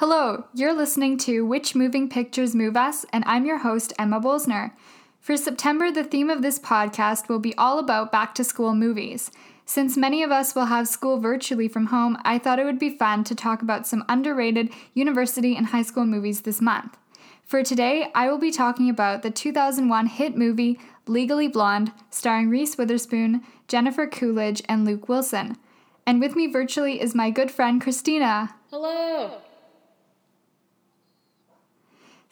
Hello, you're listening to Which Moving Pictures Move Us, and I'm your host, Emma Bolsner. For September, the theme of this podcast will be all about back to school movies. Since many of us will have school virtually from home, I thought it would be fun to talk about some underrated university and high school movies this month. For today, I will be talking about the 2001 hit movie Legally Blonde, starring Reese Witherspoon, Jennifer Coolidge, and Luke Wilson. And with me virtually is my good friend Christina. Hello.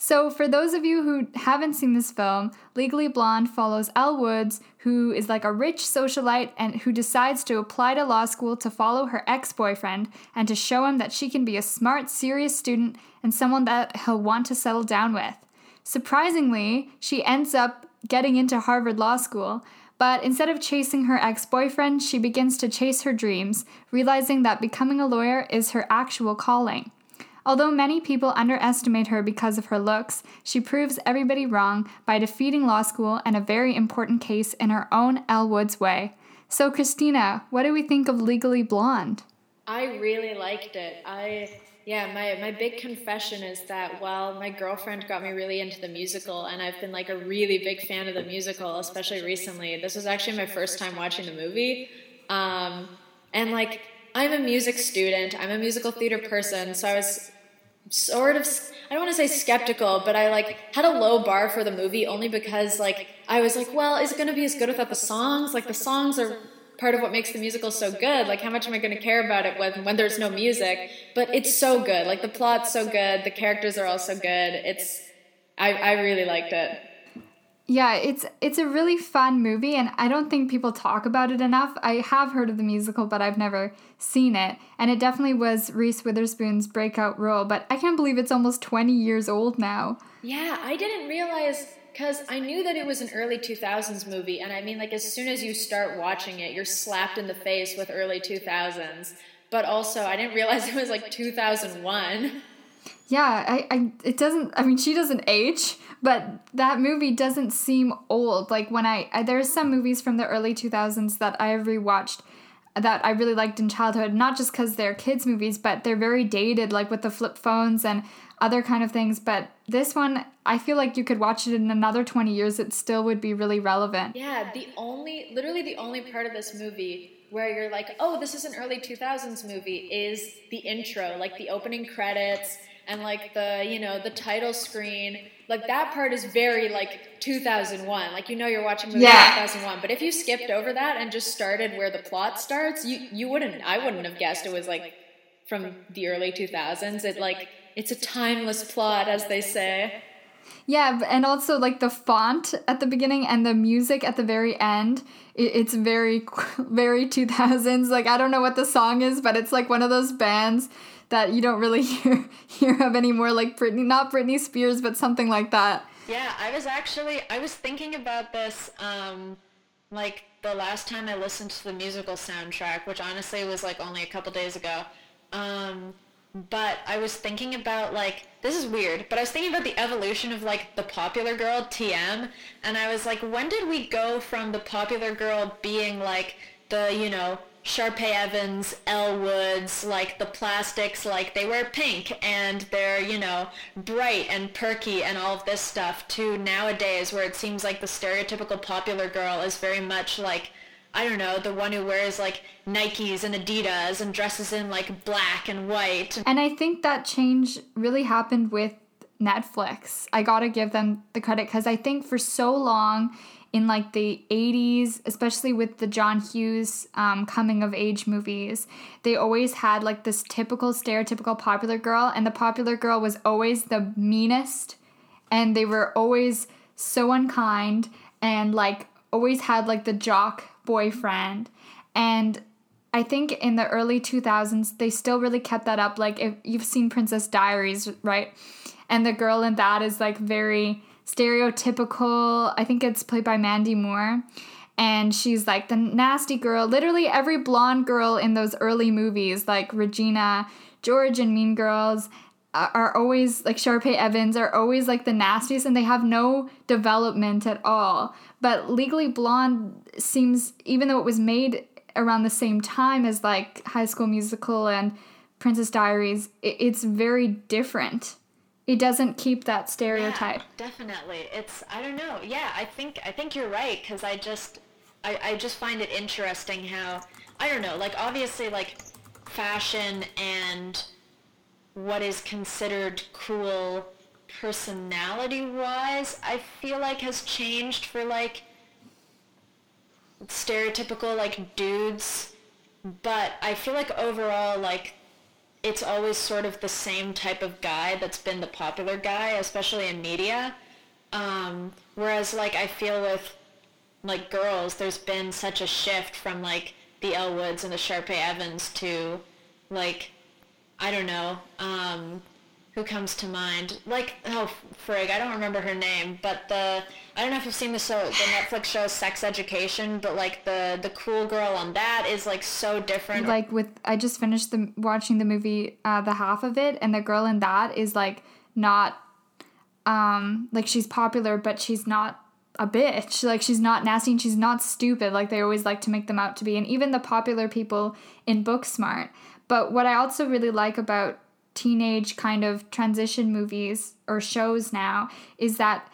So, for those of you who haven't seen this film, Legally Blonde follows Elle Woods, who is like a rich socialite and who decides to apply to law school to follow her ex boyfriend and to show him that she can be a smart, serious student and someone that he'll want to settle down with. Surprisingly, she ends up getting into Harvard Law School, but instead of chasing her ex boyfriend, she begins to chase her dreams, realizing that becoming a lawyer is her actual calling. Although many people underestimate her because of her looks, she proves everybody wrong by defeating law school and a very important case in her own Elle Woods way. So, Christina, what do we think of Legally Blonde? I really liked it. I yeah, my my big confession is that while my girlfriend got me really into the musical and I've been like a really big fan of the musical, especially recently. This was actually my first time watching the movie. Um, and like I'm a music student, I'm a musical theater person, so I was sort of I don't want to say skeptical, but I like had a low bar for the movie only because like I was like, well, is it going to be as good without the songs? Like the songs are part of what makes the musical so good. Like how much am I going to care about it when when there's no music? But it's so good. Like the plot's so good, the characters are all so good. It's I I really liked it. Yeah, it's it's a really fun movie and I don't think people talk about it enough. I have heard of the musical, but I've never seen it. And it definitely was Reese Witherspoon's breakout role, but I can't believe it's almost 20 years old now. Yeah, I didn't realize cuz I knew that it was an early 2000s movie and I mean like as soon as you start watching it, you're slapped in the face with early 2000s. But also, I didn't realize it was like 2001. Yeah, I, I it doesn't I mean she doesn't age but that movie doesn't seem old. Like when I, I there's some movies from the early 2000s that I have rewatched that I really liked in childhood, not just because they're kids movies, but they're very dated, like with the flip phones and other kind of things. But this one, I feel like you could watch it in another 20 years, it still would be really relevant. Yeah, the only, literally the only part of this movie where you're like, oh, this is an early 2000s movie is the intro, like the opening credits and like the, you know, the title screen like that part is very like 2001 like you know you're watching movie yeah. 2001 but if you skipped over that and just started where the plot starts you you wouldn't i wouldn't have guessed it was like from the early 2000s it like it's a timeless plot as they say. Yeah and also like the font at the beginning and the music at the very end it's very very 2000s like i don't know what the song is but it's like one of those bands that you don't really hear hear of anymore, like Britney, not Britney Spears, but something like that. Yeah, I was actually I was thinking about this, um, like the last time I listened to the musical soundtrack, which honestly was like only a couple days ago. Um, but I was thinking about like this is weird, but I was thinking about the evolution of like the popular girl TM, and I was like, when did we go from the popular girl being like the you know Sharpay Evans, Elle Woods, like the plastics, like they wear pink and they're, you know, bright and perky and all of this stuff to nowadays where it seems like the stereotypical popular girl is very much like, I don't know, the one who wears like Nikes and Adidas and dresses in like black and white. And I think that change really happened with Netflix. I gotta give them the credit because I think for so long in like the 80s, especially with the John Hughes um, coming of age movies, they always had like this typical stereotypical popular girl, and the popular girl was always the meanest, and they were always so unkind and like always had like the jock boyfriend. And I think in the early 2000s, they still really kept that up. Like, if you've seen Princess Diaries, right? And the girl in that is like very stereotypical. I think it's played by Mandy Moore. And she's like the nasty girl. Literally every blonde girl in those early movies, like Regina George and Mean Girls, are always like Sharpay Evans are always like the nastiest and they have no development at all. But Legally Blonde seems even though it was made around the same time as like High School Musical and Princess Diaries, it's very different. It doesn't keep that stereotype. Yeah, definitely. It's I don't know. Yeah, I think I think you're right because I just I, I just find it interesting how I don't know. Like obviously like fashion and what is considered cool personality wise I feel like has changed for like stereotypical like dudes but I feel like overall like it's always sort of the same type of guy that's been the popular guy especially in media. Um, whereas like I feel with like girls there's been such a shift from like the Elle Woods and the Sharpay Evans to like I don't know um, who comes to mind? Like, oh, frig, I don't remember her name, but the I don't know if you've seen the show, the Netflix show Sex Education, but like the the cool girl on that is like so different. Like with, I just finished the watching the movie, uh, the half of it, and the girl in that is like not, um, like she's popular, but she's not a bitch. Like she's not nasty and she's not stupid. Like they always like to make them out to be, and even the popular people in Booksmart. But what I also really like about teenage kind of transition movies or shows now is that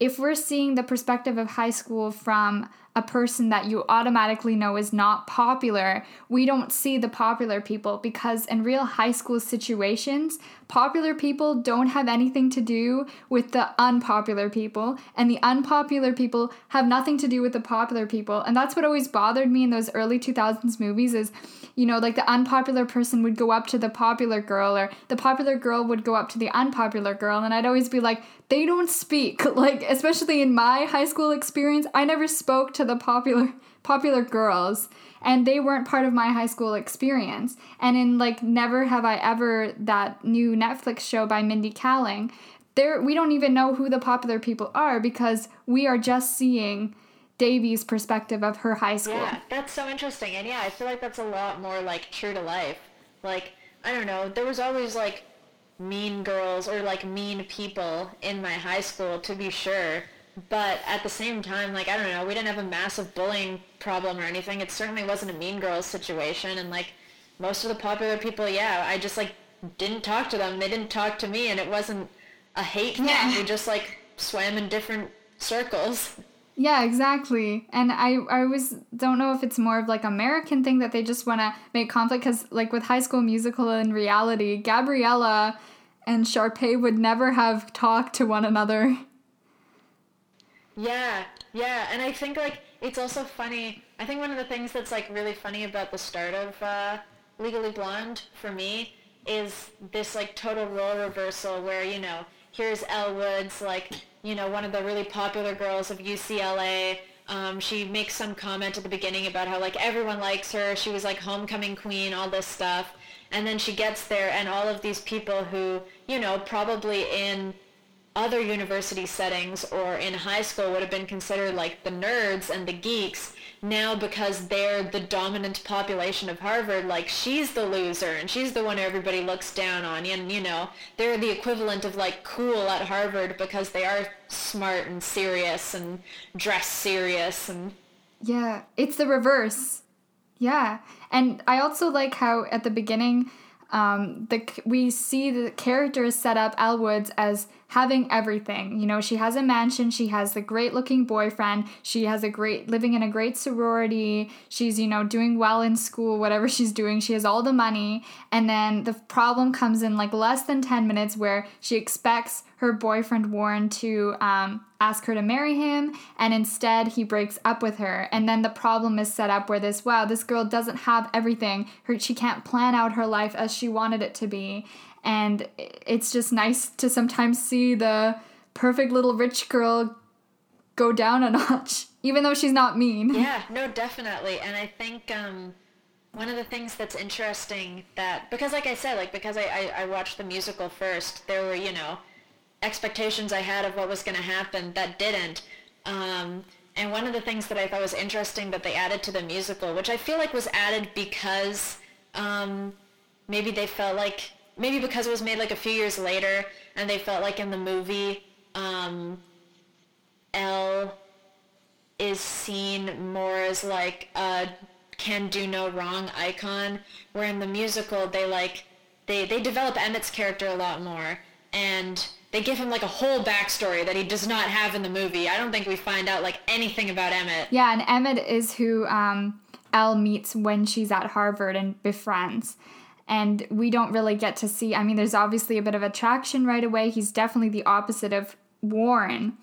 if we're seeing the perspective of high school from a person that you automatically know is not popular, we don't see the popular people because in real high school situations, popular people don't have anything to do with the unpopular people, and the unpopular people have nothing to do with the popular people. And that's what always bothered me in those early 2000s movies is, you know, like the unpopular person would go up to the popular girl, or the popular girl would go up to the unpopular girl, and I'd always be like, they don't speak. Like, especially in my high school experience, I never spoke to the popular popular girls and they weren't part of my high school experience. And in like Never Have I Ever, that new Netflix show by Mindy Kaling, there we don't even know who the popular people are because we are just seeing Devi's perspective of her high school. Yeah, that's so interesting. And yeah, I feel like that's a lot more like true to life. Like, I don't know, there was always like mean girls or like mean people in my high school to be sure but at the same time like i don't know we didn't have a massive bullying problem or anything it certainly wasn't a mean girls situation and like most of the popular people yeah i just like didn't talk to them they didn't talk to me and it wasn't a hate thing yeah. we just like swam in different circles yeah, exactly. And I I was don't know if it's more of like American thing that they just want to make conflict cuz like with High School Musical in reality, Gabriella and Sharpay would never have talked to one another. Yeah. Yeah, and I think like it's also funny. I think one of the things that's like really funny about the start of uh, Legally Blonde for me is this like total role reversal where, you know, here's Elle Woods like you know, one of the really popular girls of UCLA. Um, she makes some comment at the beginning about how like everyone likes her. She was like homecoming queen, all this stuff. And then she gets there and all of these people who, you know, probably in other university settings or in high school would have been considered like the nerds and the geeks now because they're the dominant population of Harvard, like she's the loser and she's the one everybody looks down on. And, you know, they're the equivalent of like cool at Harvard because they are smart and serious and dress serious and. Yeah, it's the reverse. Yeah. And I also like how at the beginning, um, the we see the characters set up Elle Woods as having everything. You know, she has a mansion, she has the great looking boyfriend, she has a great living in a great sorority, she's, you know, doing well in school, whatever she's doing, she has all the money. And then the problem comes in like less than 10 minutes where she expects her boyfriend Warren to um, ask her to marry him, and instead he breaks up with her. And then the problem is set up where this wow, this girl doesn't have everything. Her she can't plan out her life as she wanted it to be and it's just nice to sometimes see the perfect little rich girl go down a notch even though she's not mean. Yeah no definitely. And i think um, one of the things that's interesting that because like i said like because I, I, I watched the musical first there were you know expectations i had of what was going to happen that didn't. Um, and one of the things that i thought was interesting that they added to the musical which i feel like was added because um, maybe they felt like maybe because it was made like a few years later and they felt like in the movie um, Elle is seen more as like a can do no wrong icon where in the musical they like they they develop Emmett's character a lot more, and they give him like a whole backstory that he does not have in the movie. I don't think we find out like anything about Emmett. Yeah, and Emmett is who um, Elle meets when she's at Harvard and befriends. And we don't really get to see, I mean, there's obviously a bit of attraction right away. He's definitely the opposite of Warren.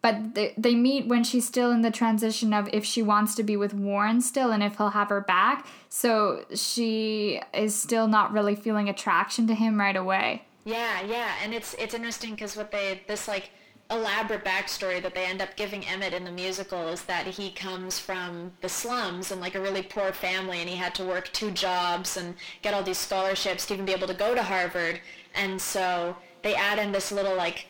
But they, they meet when she's still in the transition of if she wants to be with Warren still and if he'll have her back. So she is still not really feeling attraction to him right away. Yeah, yeah, and it's it's interesting because what they this like elaborate backstory that they end up giving Emmett in the musical is that he comes from the slums and like a really poor family and he had to work two jobs and get all these scholarships to even be able to go to Harvard. And so they add in this little like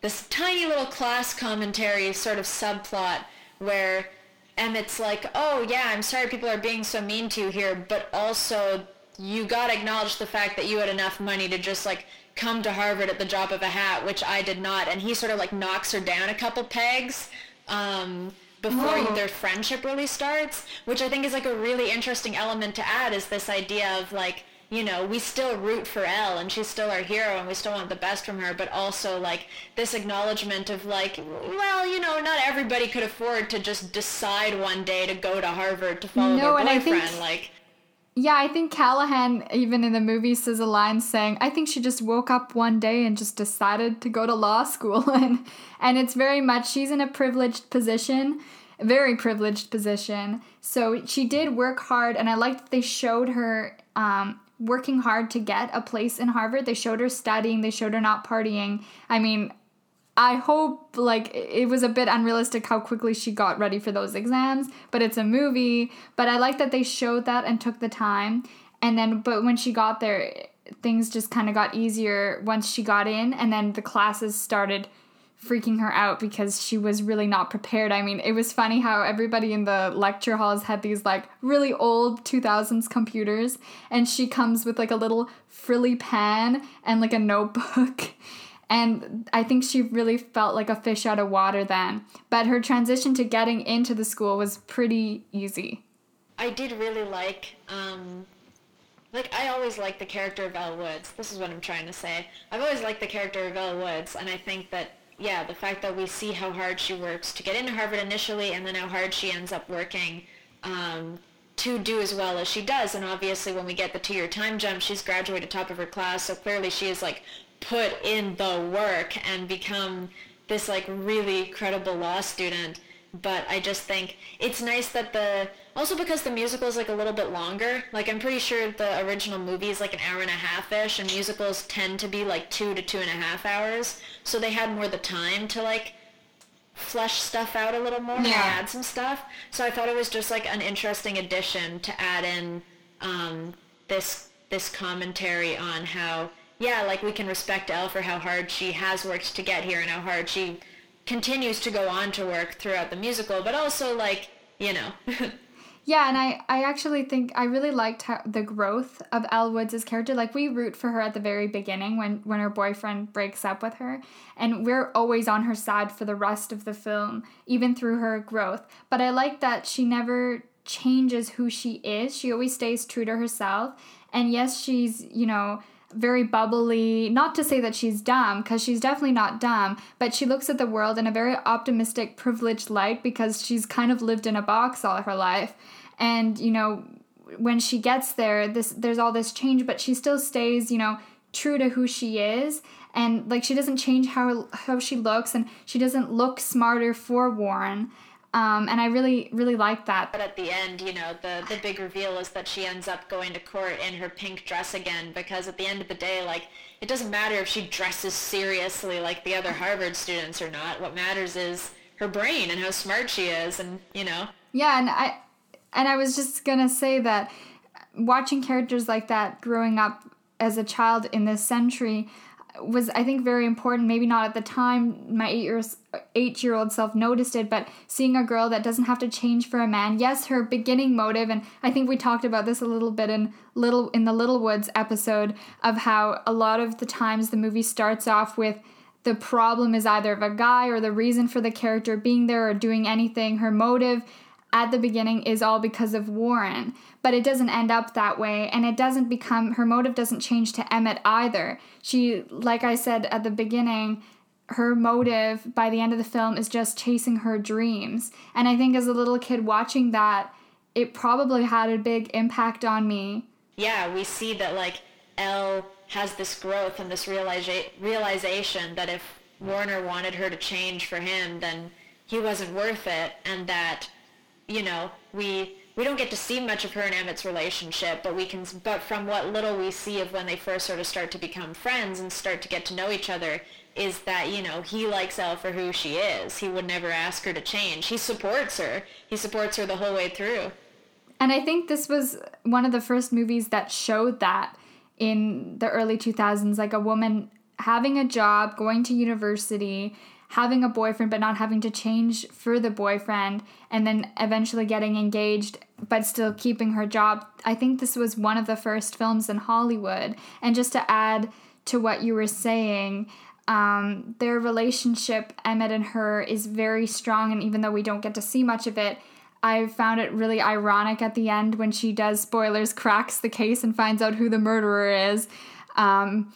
this tiny little class commentary sort of subplot where Emmett's like, "Oh yeah, I'm sorry people are being so mean to you here, but also you got to acknowledge the fact that you had enough money to just like come to Harvard at the drop of a hat, which I did not. And he sort of like knocks her down a couple pegs um, before oh. their friendship really starts, which I think is like a really interesting element to add is this idea of like, you know, we still root for Elle and she's still our hero and we still want the best from her, but also like this acknowledgement of like, well, you know, not everybody could afford to just decide one day to go to Harvard to follow no, their boyfriend. Think- like yeah, I think Callahan, even in the movie, says a line saying, I think she just woke up one day and just decided to go to law school. and, and it's very much, she's in a privileged position, very privileged position. So she did work hard, and I liked that they showed her um, working hard to get a place in Harvard. They showed her studying, they showed her not partying. I mean, I hope like it was a bit unrealistic how quickly she got ready for those exams, but it's a movie. But I like that they showed that and took the time. And then, but when she got there, things just kind of got easier once she got in, and then the classes started freaking her out because she was really not prepared. I mean, it was funny how everybody in the lecture halls had these like really old 2000s computers, and she comes with like a little frilly pen and like a notebook. And I think she really felt like a fish out of water then. But her transition to getting into the school was pretty easy. I did really like, um, like, I always liked the character of Elle Woods. This is what I'm trying to say. I've always liked the character of Elle Woods, and I think that, yeah, the fact that we see how hard she works to get into Harvard initially and then how hard she ends up working um, to do as well as she does. And obviously, when we get the two-year time jump, she's graduated top of her class, so clearly she is like put in the work and become this like really credible law student but I just think it's nice that the also because the musical is like a little bit longer. Like I'm pretty sure the original movie is like an hour and a half ish, and musicals tend to be like two to two and a half hours. So they had more the time to like flesh stuff out a little more yeah. and add some stuff. So I thought it was just like an interesting addition to add in um, this this commentary on how yeah, like we can respect Elle for how hard she has worked to get here and how hard she continues to go on to work throughout the musical, but also like, you know. yeah, and I, I actually think I really liked how, the growth of Elle Woods' character. Like we root for her at the very beginning when when her boyfriend breaks up with her, and we're always on her side for the rest of the film, even through her growth. But I like that she never changes who she is. She always stays true to herself. And yes, she's, you know, very bubbly. Not to say that she's dumb, because she's definitely not dumb, but she looks at the world in a very optimistic, privileged light because she's kind of lived in a box all her life. And, you know, when she gets there, this there's all this change, but she still stays, you know, true to who she is. And like she doesn't change how how she looks and she doesn't look smarter for Warren. Um, and I really, really like that. But at the end, you know, the, the big reveal is that she ends up going to court in her pink dress again because at the end of the day, like, it doesn't matter if she dresses seriously like the other Harvard students or not. What matters is her brain and how smart she is and, you know. Yeah, and I and I was just going to say that watching characters like that growing up as a child in this century, was I think very important. Maybe not at the time my eight years eight year old self noticed it, but seeing a girl that doesn't have to change for a man. Yes, her beginning motive, and I think we talked about this a little bit in little in the Littlewoods episode of how a lot of the times the movie starts off with the problem is either of a guy or the reason for the character being there or doing anything. Her motive at the beginning is all because of Warren, but it doesn't end up that way and it doesn't become her motive doesn't change to Emmett either. She like I said at the beginning, her motive by the end of the film is just chasing her dreams. And I think as a little kid watching that, it probably had a big impact on me. Yeah, we see that like Elle has this growth and this realiza- realization that if Warner wanted her to change for him, then he wasn't worth it and that you know, we we don't get to see much of her and Emmett's relationship, but we can but from what little we see of when they first sort of start to become friends and start to get to know each other is that, you know, he likes Elle for who she is. He would never ask her to change. He supports her. He supports her the whole way through. And I think this was one of the first movies that showed that in the early 2000s like a woman having a job, going to university, having a boyfriend but not having to change for the boyfriend and then eventually getting engaged but still keeping her job. I think this was one of the first films in Hollywood. And just to add to what you were saying, um, their relationship, Emmett and her, is very strong. And even though we don't get to see much of it, I found it really ironic at the end when she does spoilers, cracks the case, and finds out who the murderer is. Um,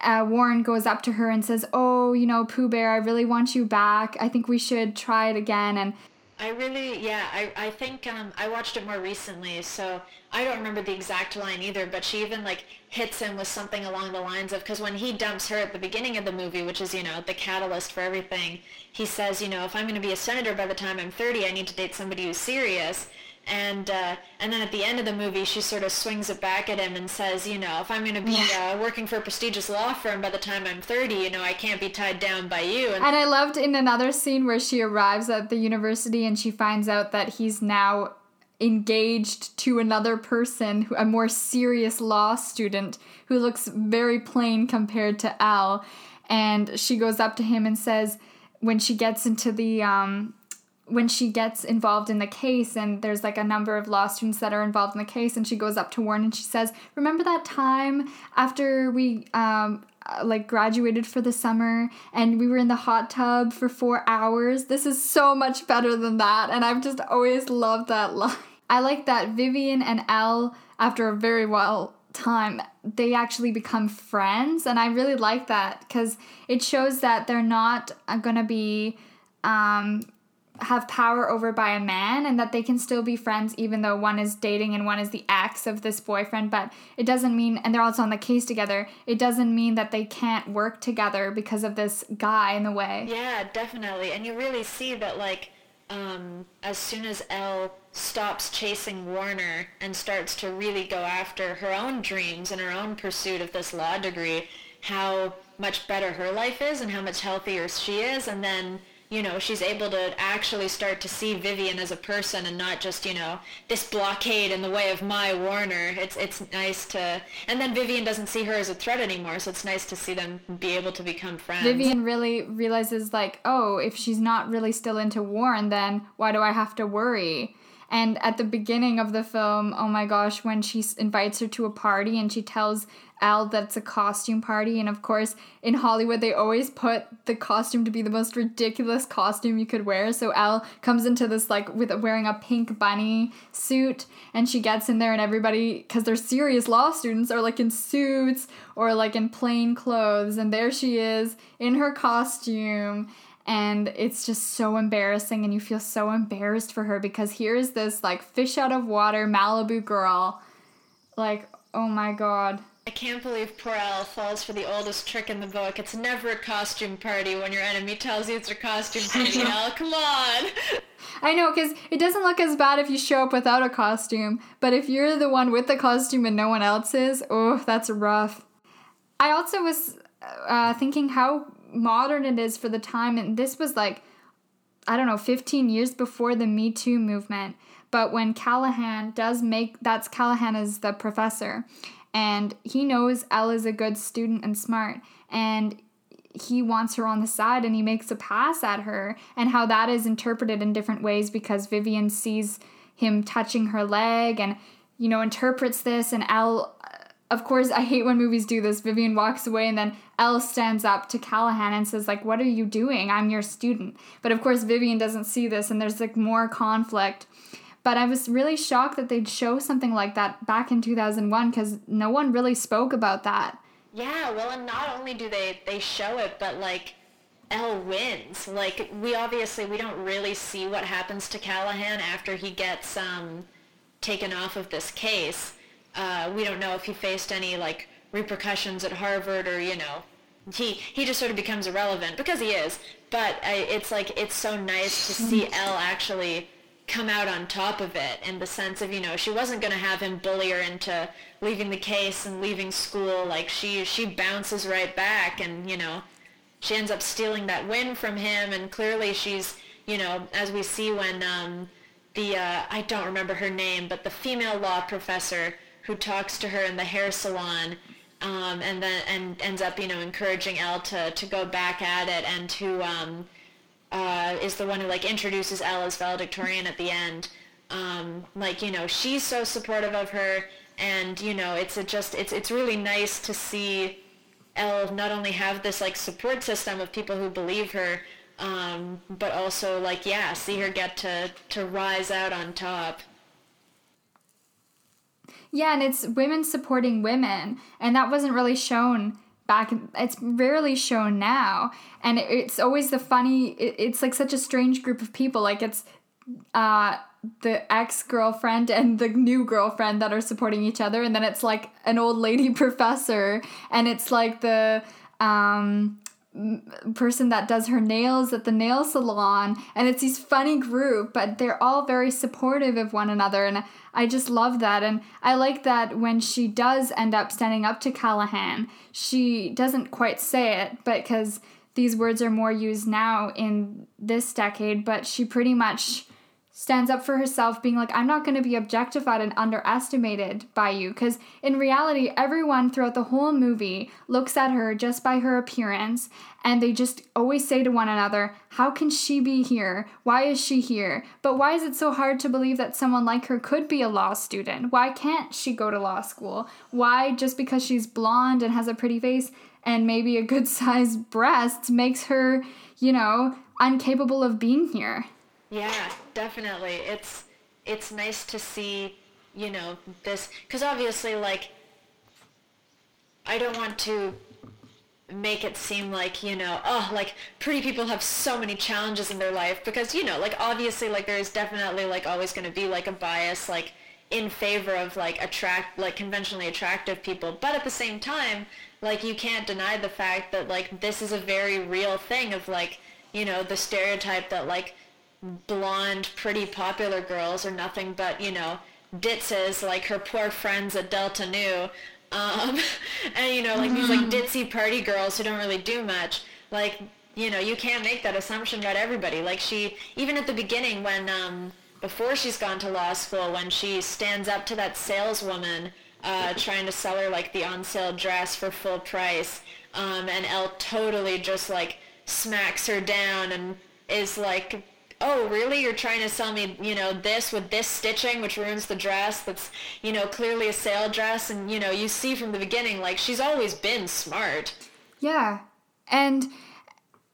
uh, Warren goes up to her and says, "Oh, you know, Pooh Bear, I really want you back. I think we should try it again." And I really, yeah, I, I think um, I watched it more recently, so I don't remember the exact line either. But she even like hits him with something along the lines of, because when he dumps her at the beginning of the movie, which is you know the catalyst for everything, he says, you know, if I'm going to be a senator by the time I'm 30, I need to date somebody who's serious and uh, and then at the end of the movie, she sort of swings it back at him and says, you know, if I'm going to be uh, working for a prestigious law firm by the time I'm 30, you know, I can't be tied down by you. And, and I loved in another scene where she arrives at the university and she finds out that he's now engaged to another person, a more serious law student who looks very plain compared to Elle. And she goes up to him and says, when she gets into the um, when she gets involved in the case and there's like a number of law students that are involved in the case and she goes up to Warren and she says, "Remember that time after we um uh, like graduated for the summer and we were in the hot tub for 4 hours? This is so much better than that." And I've just always loved that line. I like that Vivian and Elle after a very while time they actually become friends and I really like that cuz it shows that they're not uh, to be um have power over by a man and that they can still be friends even though one is dating and one is the ex of this boyfriend. But it doesn't mean and they're also on the case together it doesn't mean that they can't work together because of this guy in the way. Yeah definitely. And you really see that like um, as soon as Elle stops chasing Warner and starts to really go after her own dreams and her own pursuit of this law degree, how much better her life is and how much healthier she is. And then you know, she's able to actually start to see Vivian as a person and not just, you know, this blockade in the way of my Warner. It's it's nice to and then Vivian doesn't see her as a threat anymore, so it's nice to see them be able to become friends. Vivian really realizes like, oh, if she's not really still into Warren, then why do I have to worry? And at the beginning of the film, oh my gosh, when she invites her to a party and she tells Elle that's a costume party. And of course, in Hollywood, they always put the costume to be the most ridiculous costume you could wear. So Elle comes into this like with wearing a pink bunny suit, and she gets in there, and everybody, because they're serious law students, are like in suits or like in plain clothes. And there she is in her costume. And it's just so embarrassing, and you feel so embarrassed for her because here's this like fish out of water Malibu girl. Like, oh my god I can't believe poor Elle falls for the oldest trick in the book. It's never a costume party when your enemy tells you it's a costume party. Elle, come on. I know, because it doesn't look as bad if you show up without a costume, but if you're the one with the costume and no one else is, oh, that's rough. I also was uh, thinking how modern it is for the time, and this was like, I don't know, 15 years before the Me Too movement. But when Callahan does make that's Callahan as the professor, and he knows Elle is a good student and smart and he wants her on the side and he makes a pass at her and how that is interpreted in different ways because Vivian sees him touching her leg and you know interprets this and Elle uh, of course, I hate when movies do this. Vivian walks away and then Elle stands up to Callahan and says, like, what are you doing? I'm your student. But of course, Vivian doesn't see this and there's like more conflict. But I was really shocked that they'd show something like that back in 2001 because no one really spoke about that. Yeah, well, and not only do they they show it, but like Elle wins. Like we obviously we don't really see what happens to Callahan after he gets um taken off of this case. Uh, we don't know if he faced any like repercussions at Harvard or you know he he just sort of becomes irrelevant because he is. But I, it's like it's so nice to see Elle actually come out on top of it in the sense of you know she wasn't going to have him bully her into leaving the case and leaving school. Like she she bounces right back and you know she ends up stealing that win from him. And clearly she's you know as we see when um, the uh, I don't remember her name but the female law professor who talks to her in the hair salon um, and then and ends up you know encouraging Elle to to go back at it and to um, uh, is the one who like introduces Elle as valedictorian at the end. Um, like you know, she's so supportive of her, and you know, it's just it's it's really nice to see Elle not only have this like support system of people who believe her, um, but also like yeah, see her get to to rise out on top. Yeah, and it's women supporting women, and that wasn't really shown back it's rarely shown now. And it's always the funny it's like such a strange group of people. Like it's uh the ex-girlfriend and the new girlfriend that are supporting each other. And then it's like an old lady professor. And it's like the um person that does her nails at the nail salon and it's these funny group but they're all very supportive of one another and I just love that and I like that when she does end up standing up to Callahan she doesn't quite say it but cuz these words are more used now in this decade but she pretty much stands up for herself, being like, I'm not going to be objectified and underestimated by you. Because in reality, everyone throughout the whole movie looks at her just by her appearance and they just always say to one another, How can she be here? Why is she here? But why is it so hard to believe that someone like her could be a law student? Why can't she go to law school? Why, just because she's blonde and has a pretty face and maybe a good sized breast, makes her, you know, incapable of being here? Yeah, definitely. It's it's nice to see, you know, this because obviously, like, I don't want to make it seem like you know oh like pretty people have so many challenges in their life because you know like obviously like there is definitely like always going to be like a bias like in favor of like attract like conventionally attractive people but at the same time like you can't deny the fact that like this is a very real thing of like you know the stereotype that like blonde, pretty popular girls are nothing but, you know, ditzes like her poor friends at Delta Nu. Um, and, you know, like these like mm-hmm. ditzy party girls who don't really do much. Like, you know, you can't make that assumption about everybody. Like she, even at the beginning when, um, before she's gone to law school, when she stands up to that saleswoman uh, trying to sell her like the on sale dress for full price, um, and Elle totally just like smacks her down and is like oh, really? You're trying to sell me, you know, this with this stitching, which ruins the dress. That's, you know, clearly a sale dress. And, you know, you see from the beginning, like, she's always been smart. Yeah. And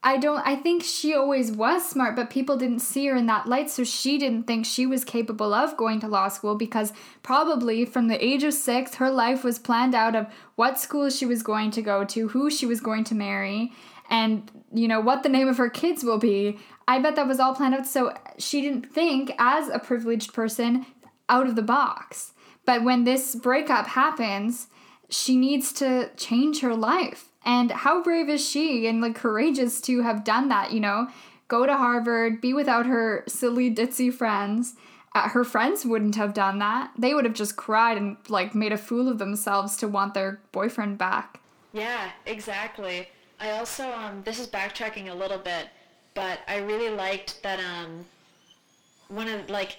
I don't, I think she always was smart, but people didn't see her in that light. So she didn't think she was capable of going to law school because probably from the age of six, her life was planned out of what school she was going to go to, who she was going to marry and you know what the name of her kids will be I bet that was all planned out so she didn't think as a privileged person out of the box. But when this breakup happens, she needs to change her life. And how brave is she and like courageous to have done that, you know? Go to Harvard, be without her silly ditzy friends. Uh, her friends wouldn't have done that. They would have just cried and like made a fool of themselves to want their boyfriend back. Yeah, exactly. I also um this is backtracking a little bit but I really liked that um, one of like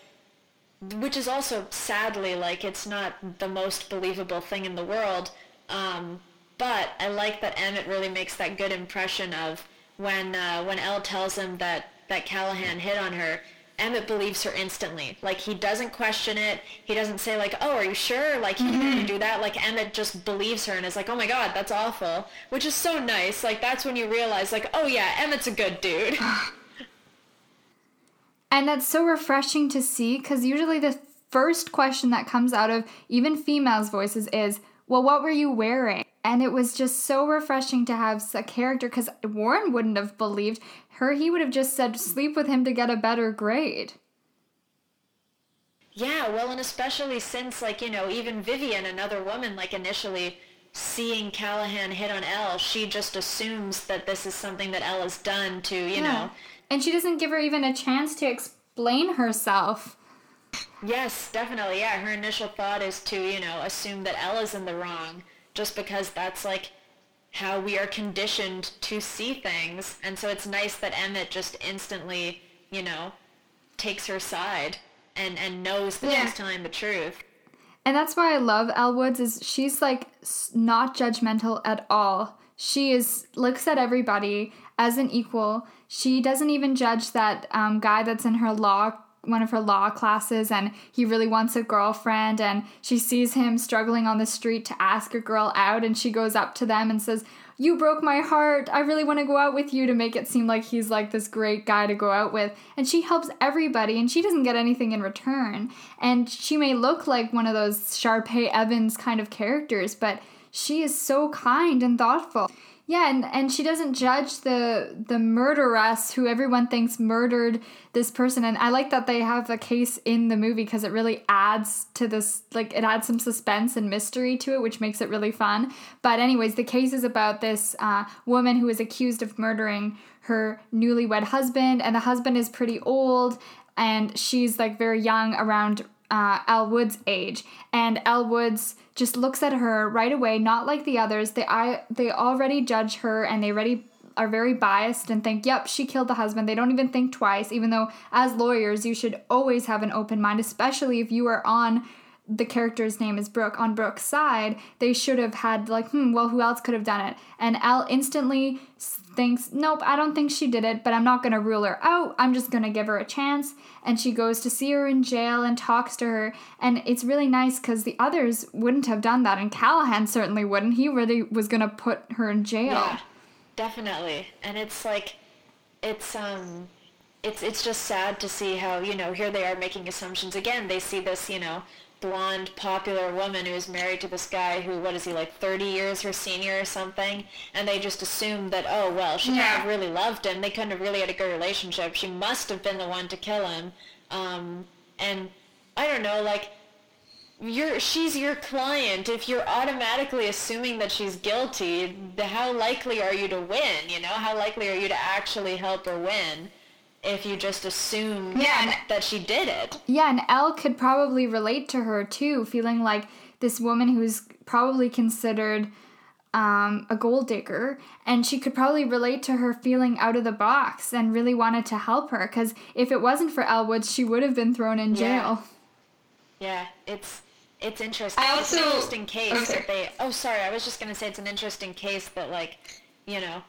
which is also sadly like it's not the most believable thing in the world um, but I like that Emmett really makes that good impression of when uh, when Elle tells him that that Callahan hit on her Emmett believes her instantly. Like he doesn't question it. He doesn't say like, "Oh, are you sure?" Like he mm-hmm. didn't do that. Like Emmett just believes her and is like, "Oh my god, that's awful," which is so nice. Like that's when you realize like, "Oh yeah, Emmett's a good dude." and that's so refreshing to see because usually the first question that comes out of even females' voices is, "Well, what were you wearing?" And it was just so refreshing to have a character because Warren wouldn't have believed her, he would have just said, sleep with him to get a better grade. Yeah, well, and especially since, like, you know, even Vivian, another woman, like, initially seeing Callahan hit on Elle, she just assumes that this is something that Elle has done to, you yeah. know. And she doesn't give her even a chance to explain herself. Yes, definitely. Yeah, her initial thought is to, you know, assume that Elle is in the wrong just because that's, like, how we are conditioned to see things. And so it's nice that Emmett just instantly, you know, takes her side and, and knows that yeah. she's telling the truth. And that's why I love Elle Woods is she's like not judgmental at all. She is looks at everybody as an equal. She doesn't even judge that um, guy that's in her law one of her law classes and he really wants a girlfriend and she sees him struggling on the street to ask a girl out and she goes up to them and says you broke my heart. I really want to go out with you to make it seem like he's like this great guy to go out with. And she helps everybody and she doesn't get anything in return. And she may look like one of those Sharpay Evans kind of characters but she is so kind and thoughtful yeah, and, and she doesn't judge the the murderess who everyone thinks murdered this person. And I like that they have a case in the movie because it really adds to this like it adds some suspense and mystery to it, which makes it really fun. But anyways, the case is about this uh, woman who is accused of murdering her newlywed husband, and the husband is pretty old, and she's like very young, around uh, Elle Woods' age, and Elle Woods just looks at her right away, not like the others. They I they already judge her and they already are very biased and think, "Yep, she killed the husband." They don't even think twice, even though as lawyers, you should always have an open mind, especially if you are on the character's name is Brooke on Brooke's side, they should have had like, hmm, well, who else could have done it? And Elle instantly thinks, nope, I don't think she did it, but I'm not gonna rule her out. I'm just gonna give her a chance. And she goes to see her in jail and talks to her. And it's really nice because the others wouldn't have done that, and Callahan certainly wouldn't. He really was gonna put her in jail. Yeah, definitely. And it's like, it's um, it's it's just sad to see how you know here they are making assumptions again. They see this you know blonde popular woman who's married to this guy who what is he like 30 years her senior or something? And they just assumed that oh well she yeah. have really loved him. They couldn't have really had a good relationship. She must have been the one to kill him. Um, and i don't know like you're she's your client. If you're automatically assuming that she's guilty how likely are you to win you know? How likely are you to actually help her win if you just assume yeah, that she did it. Yeah, and Elle could probably relate to her too, feeling like this woman who's probably considered um, a gold digger, and she could probably relate to her feeling out of the box and really wanted to help her. Because if it wasn't for Elle Woods, she would have been thrown in jail. Yeah, yeah it's it's interesting. I also, it's an interesting case okay. that they. Oh, sorry, I was just gonna say it's an interesting case that like, you know,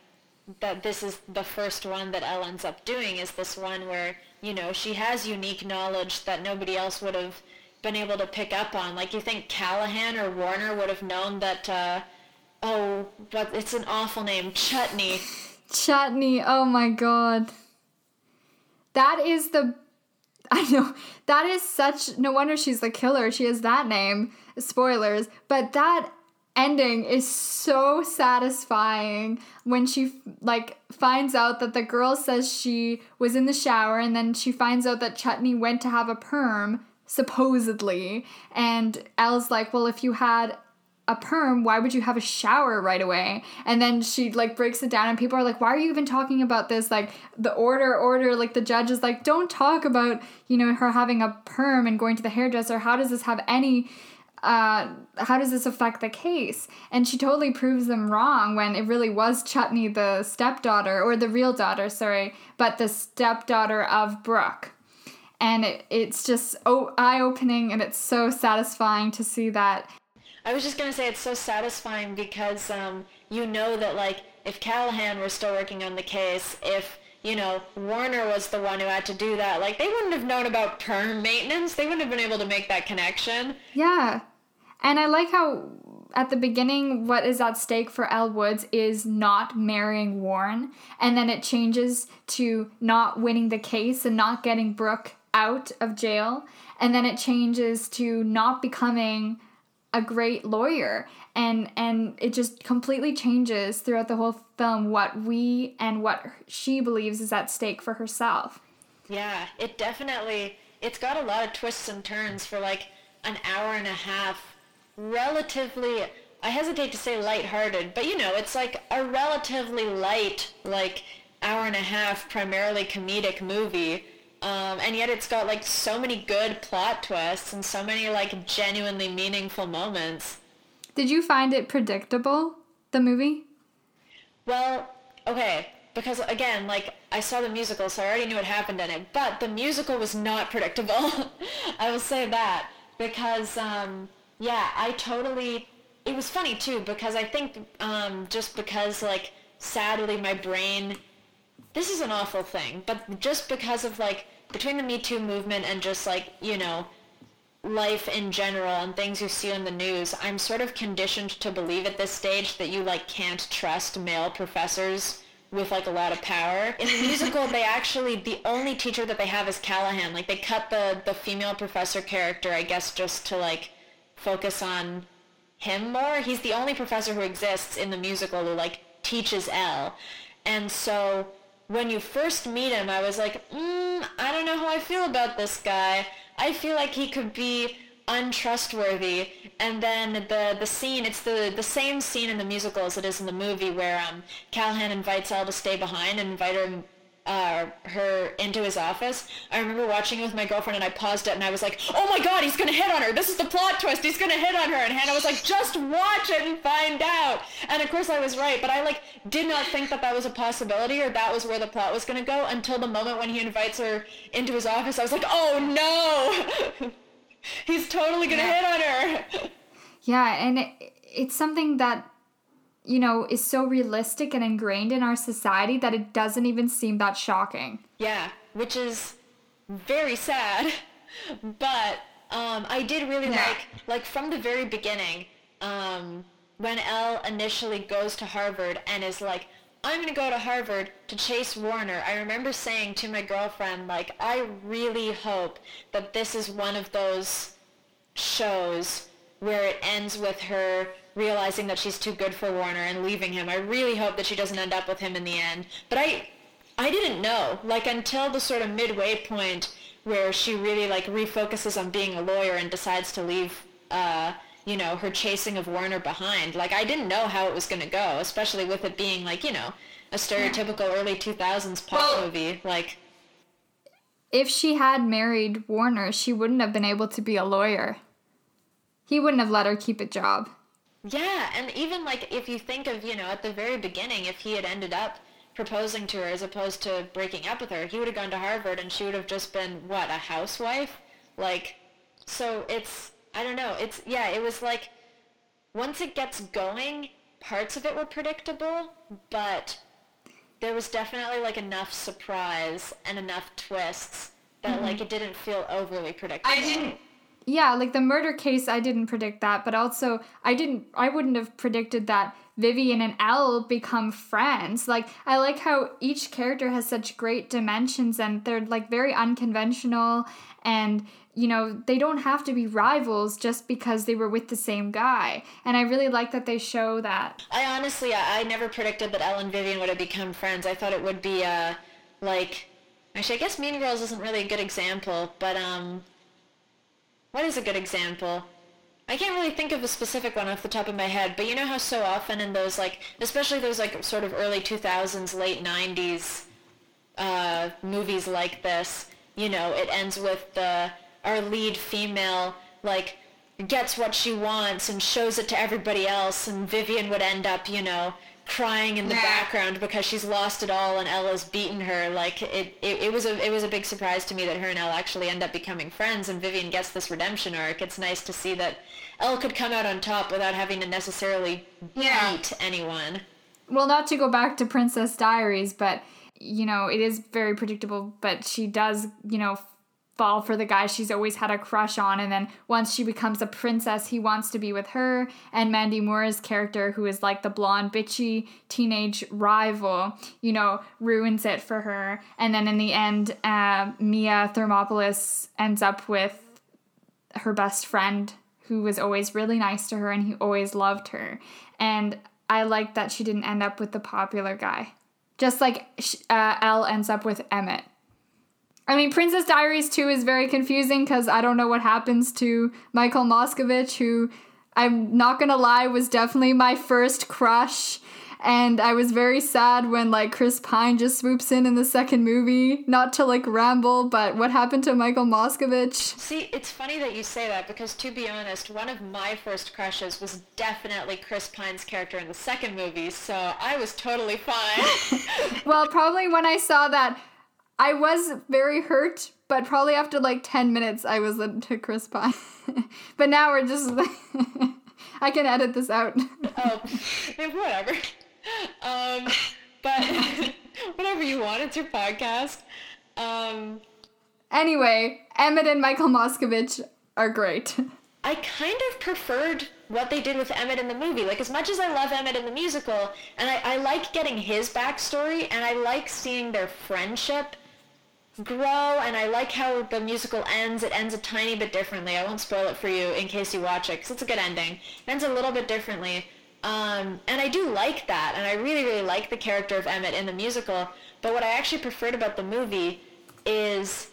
that this is the first one that Elle ends up doing is this one where, you know, she has unique knowledge that nobody else would have been able to pick up on. Like you think Callahan or Warner would have known that, uh, oh, but it's an awful name, Chutney. Chutney, oh my god. That is the I know. That is such no wonder she's the killer. She has that name. Spoilers. But that ending is so satisfying when she like finds out that the girl says she was in the shower and then she finds out that Chutney went to have a perm supposedly. And Elle's like well if you had a perm why would you have a shower right away? And then she like breaks it down and people are like why are you even talking about this? Like the order order like the judge is like don't talk about you know her having a perm and going to the hairdresser. How does this have any uh, how does this affect the case? And she totally proves them wrong when it really was Chutney, the stepdaughter, or the real daughter, sorry, but the stepdaughter of Brooke. And it, it's just oh, eye opening and it's so satisfying to see that. I was just going to say it's so satisfying because um, you know that, like, if Callahan were still working on the case, if you know, Warner was the one who had to do that. Like, they wouldn't have known about perm maintenance. They wouldn't have been able to make that connection. Yeah. And I like how at the beginning, what is at stake for Elle Woods is not marrying Warren. And then it changes to not winning the case and not getting Brooke out of jail. And then it changes to not becoming a great lawyer and and it just completely changes throughout the whole film what we and what she believes is at stake for herself yeah it definitely it's got a lot of twists and turns for like an hour and a half relatively I hesitate to say light-hearted, but you know, it's like a relatively light, like hour and a half, primarily comedic movie. Um, and yet it's got like so many good plot twists and so many like genuinely meaningful moments. Did you find it predictable, the movie? Well, okay, because again, like I saw the musical, so I already knew what happened in it, but the musical was not predictable. I will say that because um, yeah, I totally. It was funny too because I think um, just because like sadly my brain. This is an awful thing, but just because of like between the Me Too movement and just like you know life in general and things you see on the news, I'm sort of conditioned to believe at this stage that you like can't trust male professors with like a lot of power. In the musical, they actually the only teacher that they have is Callahan. Like they cut the the female professor character, I guess, just to like focus on him more. He's the only professor who exists in the musical who like teaches Elle, And so when you first meet him, I was like, mm, I don't know how I feel about this guy. I feel like he could be untrustworthy. And then the the scene, it's the the same scene in the musical as it is in the movie, where um, Callahan invites Elle to stay behind and invite her uh, her into his office. I remember watching it with my girlfriend and I paused it and I was like, oh my god, he's gonna hit on her. This is the plot twist. He's gonna hit on her. And Hannah was like, just watch it and find out. And of course I was right, but I like did not think that that was a possibility or that was where the plot was gonna go until the moment when he invites her into his office. I was like, oh no, he's totally gonna yeah. hit on her. yeah, and it, it's something that you know, is so realistic and ingrained in our society that it doesn't even seem that shocking. Yeah, which is very sad. But um, I did really yeah. like, like from the very beginning, um, when Elle initially goes to Harvard and is like, I'm going to go to Harvard to chase Warner. I remember saying to my girlfriend, like, I really hope that this is one of those shows where it ends with her realizing that she's too good for Warner and leaving him. I really hope that she doesn't end up with him in the end. But I I didn't know. Like until the sort of midway point where she really like refocuses on being a lawyer and decides to leave uh, you know, her chasing of Warner behind. Like I didn't know how it was going to go, especially with it being like, you know, a stereotypical early 2000s pop well, movie. Like if she had married Warner, she wouldn't have been able to be a lawyer. He wouldn't have let her keep a job. Yeah, and even like if you think of, you know, at the very beginning, if he had ended up proposing to her as opposed to breaking up with her, he would have gone to Harvard and she would have just been, what, a housewife? Like, so it's, I don't know, it's, yeah, it was like, once it gets going, parts of it were predictable, but there was definitely like enough surprise and enough twists that mm-hmm. like it didn't feel overly predictable. I didn't yeah, like the murder case, I didn't predict that, but also I didn't, I wouldn't have predicted that Vivian and Elle become friends. Like, I like how each character has such great dimensions and they're like very unconventional and, you know, they don't have to be rivals just because they were with the same guy. And I really like that they show that. I honestly, I never predicted that Elle and Vivian would have become friends. I thought it would be, uh, like, actually, I guess Mean Girls isn't really a good example, but, um, what is a good example? I can't really think of a specific one off the top of my head, but you know how so often in those like, especially those like sort of early 2000s, late 90s uh, movies like this, you know, it ends with the our lead female like gets what she wants and shows it to everybody else, and Vivian would end up, you know, crying in the nah. background because she's lost it all and Elle's beaten her. Like it, it, it was a it was a big surprise to me that her and Elle actually end up becoming friends and Vivian gets this redemption arc. It's nice to see that Elle could come out on top without having to necessarily yeah. beat anyone. Well, not to go back to Princess Diaries, but you know, it is very predictable, but she does, you know, fall for the guy she's always had a crush on. And then once she becomes a princess, he wants to be with her. And Mandy Moore's character, who is like the blonde, bitchy teenage rival, you know, ruins it for her. And then in the end, uh, Mia Thermopolis ends up with her best friend who was always really nice to her and he always loved her. And I like that she didn't end up with the popular guy. Just like uh, Elle ends up with Emmett. I mean, Princess Diaries 2 is very confusing because I don't know what happens to Michael Moscovitz, who I'm not gonna lie was definitely my first crush and I was very sad when like Chris Pine just swoops in in the second movie. Not to like ramble, but what happened to Michael Moscovitz? See, it's funny that you say that because to be honest, one of my first crushes was definitely Chris Pine's character in the second movie, so I was totally fine. well, probably when I saw that I was very hurt, but probably after like 10 minutes I was into Chris Pine. but now we're just I can edit this out. oh, whatever. Um, but whatever you want, it's your podcast. Um, anyway, Emmett and Michael Moscovitz are great. I kind of preferred what they did with Emmett in the movie. Like, as much as I love Emmett in the musical, and I, I like getting his backstory, and I like seeing their friendship grow, and I like how the musical ends. It ends a tiny bit differently. I won't spoil it for you in case you watch it, because it's a good ending. It ends a little bit differently. Um, and I do like that, and I really, really like the character of Emmett in the musical. But what I actually preferred about the movie is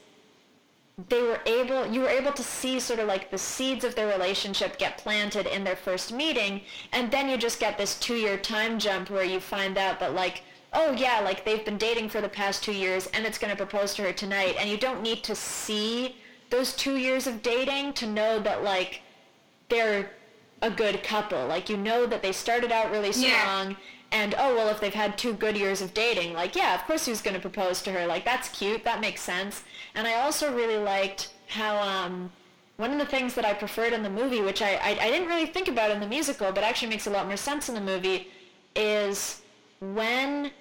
they were able, you were able to see sort of like the seeds of their relationship get planted in their first meeting, and then you just get this two-year time jump where you find out that like, oh yeah, like they've been dating for the past two years, and it's going to propose to her tonight, and you don't need to see those two years of dating to know that like they're a good couple. Like you know that they started out really strong yeah. and oh well if they've had two good years of dating, like yeah, of course he was gonna propose to her. Like that's cute, that makes sense. And I also really liked how um one of the things that I preferred in the movie, which I, I, I didn't really think about in the musical, but actually makes a lot more sense in the movie, is when